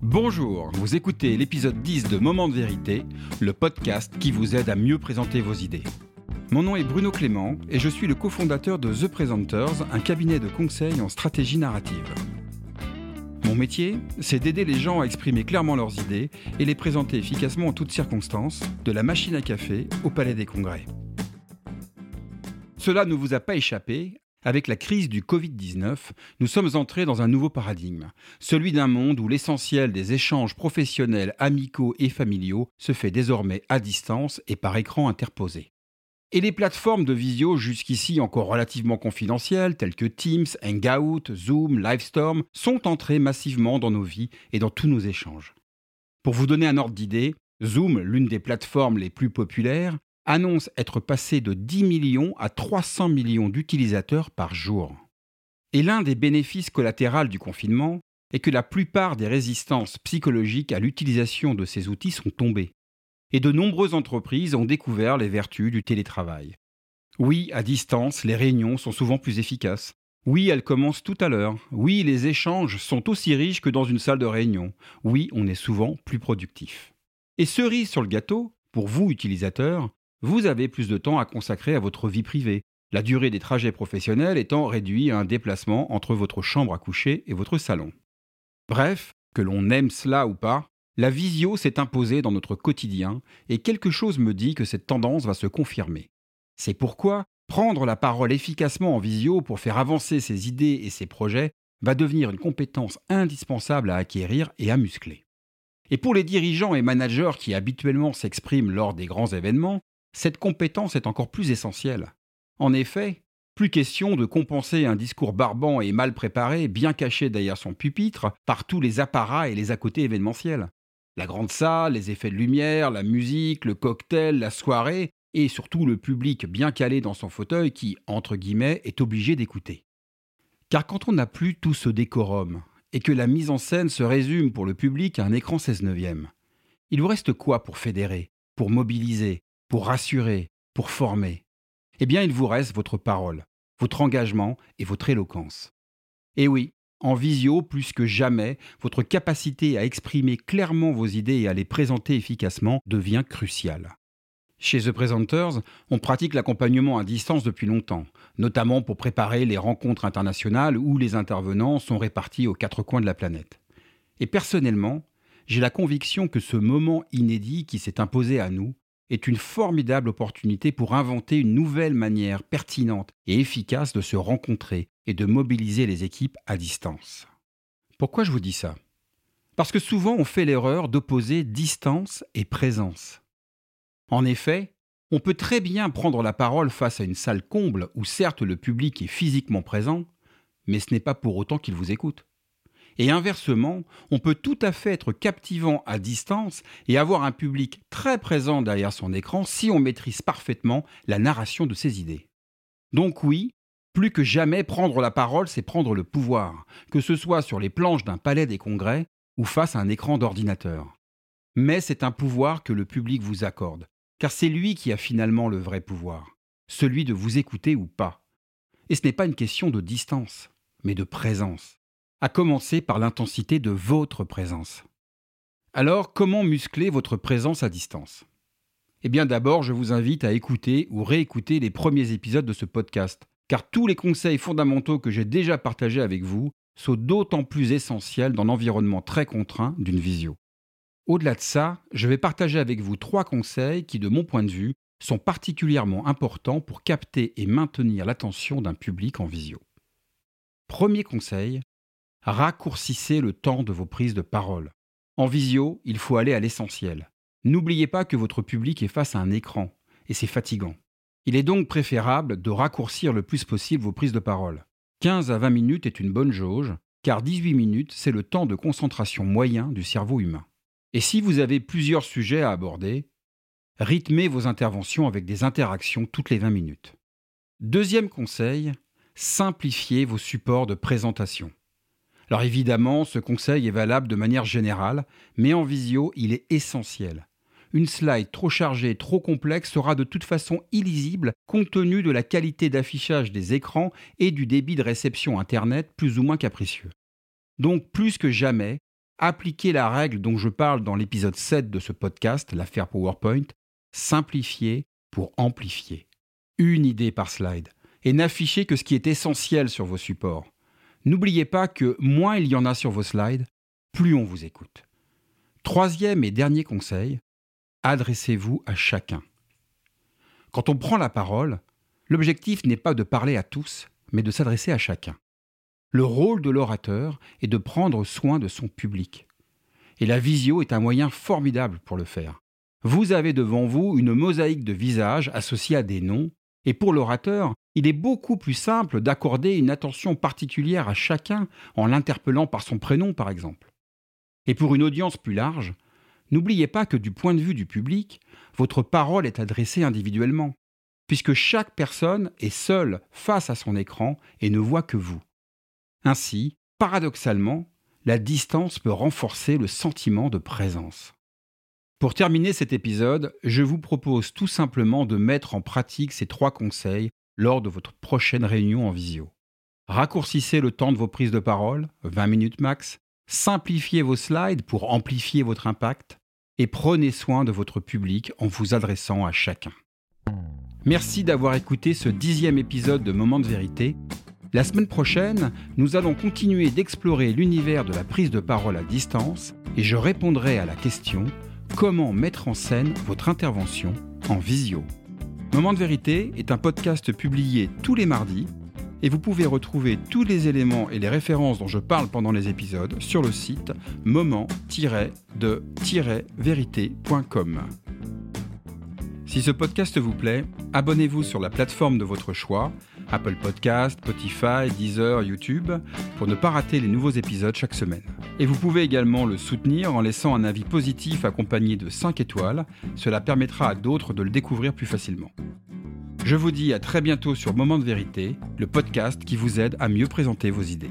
Bonjour, vous écoutez l'épisode 10 de Moment de vérité, le podcast qui vous aide à mieux présenter vos idées. Mon nom est Bruno Clément et je suis le cofondateur de The Presenters, un cabinet de conseil en stratégie narrative. Mon métier, c'est d'aider les gens à exprimer clairement leurs idées et les présenter efficacement en toutes circonstances, de la machine à café au palais des congrès. Cela ne vous a pas échappé, avec la crise du Covid-19, nous sommes entrés dans un nouveau paradigme, celui d'un monde où l'essentiel des échanges professionnels, amicaux et familiaux se fait désormais à distance et par écran interposé. Et les plateformes de visio jusqu'ici encore relativement confidentielles, telles que Teams, Hangout, Zoom, Livestorm, sont entrées massivement dans nos vies et dans tous nos échanges. Pour vous donner un ordre d'idée, Zoom, l'une des plateformes les plus populaires, annonce être passé de 10 millions à 300 millions d'utilisateurs par jour. Et l'un des bénéfices collatéraux du confinement est que la plupart des résistances psychologiques à l'utilisation de ces outils sont tombées. Et de nombreuses entreprises ont découvert les vertus du télétravail. Oui, à distance, les réunions sont souvent plus efficaces. Oui, elles commencent tout à l'heure. Oui, les échanges sont aussi riches que dans une salle de réunion. Oui, on est souvent plus productif. Et cerise sur le gâteau, pour vous utilisateurs, vous avez plus de temps à consacrer à votre vie privée, la durée des trajets professionnels étant réduite à un déplacement entre votre chambre à coucher et votre salon. Bref, que l'on aime cela ou pas, la visio s'est imposée dans notre quotidien et quelque chose me dit que cette tendance va se confirmer. C'est pourquoi prendre la parole efficacement en visio pour faire avancer ses idées et ses projets va devenir une compétence indispensable à acquérir et à muscler. Et pour les dirigeants et managers qui habituellement s'expriment lors des grands événements, cette compétence est encore plus essentielle. En effet, plus question de compenser un discours barbant et mal préparé, bien caché derrière son pupitre, par tous les apparats et les à côté événementiels. La grande salle, les effets de lumière, la musique, le cocktail, la soirée, et surtout le public bien calé dans son fauteuil qui, entre guillemets, est obligé d'écouter. Car quand on n'a plus tout ce décorum, et que la mise en scène se résume pour le public à un écran 16 neuvième, il vous reste quoi pour fédérer, pour mobiliser, pour rassurer, pour former Eh bien, il vous reste votre parole, votre engagement et votre éloquence. Et oui, en visio, plus que jamais, votre capacité à exprimer clairement vos idées et à les présenter efficacement devient cruciale. Chez The Presenters, on pratique l'accompagnement à distance depuis longtemps, notamment pour préparer les rencontres internationales où les intervenants sont répartis aux quatre coins de la planète. Et personnellement, j'ai la conviction que ce moment inédit qui s'est imposé à nous est une formidable opportunité pour inventer une nouvelle manière pertinente et efficace de se rencontrer et de mobiliser les équipes à distance. Pourquoi je vous dis ça? Parce que souvent on fait l'erreur d'opposer distance et présence. En effet, on peut très bien prendre la parole face à une salle comble où certes le public est physiquement présent, mais ce n'est pas pour autant qu'il vous écoute. Et inversement, on peut tout à fait être captivant à distance et avoir un public très présent derrière son écran si on maîtrise parfaitement la narration de ses idées. Donc oui, plus que jamais prendre la parole, c'est prendre le pouvoir, que ce soit sur les planches d'un palais des congrès ou face à un écran d'ordinateur. Mais c'est un pouvoir que le public vous accorde, car c'est lui qui a finalement le vrai pouvoir, celui de vous écouter ou pas. Et ce n'est pas une question de distance, mais de présence à commencer par l'intensité de votre présence. Alors, comment muscler votre présence à distance? Eh bien d'abord, je vous invite à écouter ou réécouter les premiers épisodes de ce podcast, car tous les conseils fondamentaux que j'ai déjà partagés avec vous sont d'autant plus essentiels dans l'environnement très contraint d'une visio. Au-delà de ça, je vais partager avec vous trois conseils qui, de mon point de vue, sont particulièrement importants pour capter et maintenir l'attention d'un public en visio. Premier conseil, Raccourcissez le temps de vos prises de parole. En visio, il faut aller à l'essentiel. N'oubliez pas que votre public est face à un écran, et c'est fatigant. Il est donc préférable de raccourcir le plus possible vos prises de parole. 15 à 20 minutes est une bonne jauge, car 18 minutes, c'est le temps de concentration moyen du cerveau humain. Et si vous avez plusieurs sujets à aborder, rythmez vos interventions avec des interactions toutes les 20 minutes. Deuxième conseil, simplifiez vos supports de présentation. Alors évidemment, ce conseil est valable de manière générale, mais en visio, il est essentiel. Une slide trop chargée, trop complexe sera de toute façon illisible compte tenu de la qualité d'affichage des écrans et du débit de réception Internet plus ou moins capricieux. Donc plus que jamais, appliquez la règle dont je parle dans l'épisode 7 de ce podcast, l'affaire PowerPoint, simplifier pour amplifier. Une idée par slide. Et n'affichez que ce qui est essentiel sur vos supports. N'oubliez pas que moins il y en a sur vos slides, plus on vous écoute. Troisième et dernier conseil, adressez-vous à chacun. Quand on prend la parole, l'objectif n'est pas de parler à tous, mais de s'adresser à chacun. Le rôle de l'orateur est de prendre soin de son public. Et la visio est un moyen formidable pour le faire. Vous avez devant vous une mosaïque de visages associés à des noms, et pour l'orateur, il est beaucoup plus simple d'accorder une attention particulière à chacun en l'interpellant par son prénom, par exemple. Et pour une audience plus large, n'oubliez pas que du point de vue du public, votre parole est adressée individuellement, puisque chaque personne est seule face à son écran et ne voit que vous. Ainsi, paradoxalement, la distance peut renforcer le sentiment de présence. Pour terminer cet épisode, je vous propose tout simplement de mettre en pratique ces trois conseils lors de votre prochaine réunion en visio. Raccourcissez le temps de vos prises de parole, 20 minutes max, simplifiez vos slides pour amplifier votre impact, et prenez soin de votre public en vous adressant à chacun. Merci d'avoir écouté ce dixième épisode de Moment de vérité. La semaine prochaine, nous allons continuer d'explorer l'univers de la prise de parole à distance et je répondrai à la question comment mettre en scène votre intervention en visio? Moment de vérité est un podcast publié tous les mardis et vous pouvez retrouver tous les éléments et les références dont je parle pendant les épisodes sur le site moment-de-vérité.com. Si ce podcast vous plaît, abonnez-vous sur la plateforme de votre choix, Apple Podcast, Spotify, Deezer, YouTube, pour ne pas rater les nouveaux épisodes chaque semaine. Et vous pouvez également le soutenir en laissant un avis positif accompagné de 5 étoiles, cela permettra à d'autres de le découvrir plus facilement. Je vous dis à très bientôt sur Moment de vérité, le podcast qui vous aide à mieux présenter vos idées.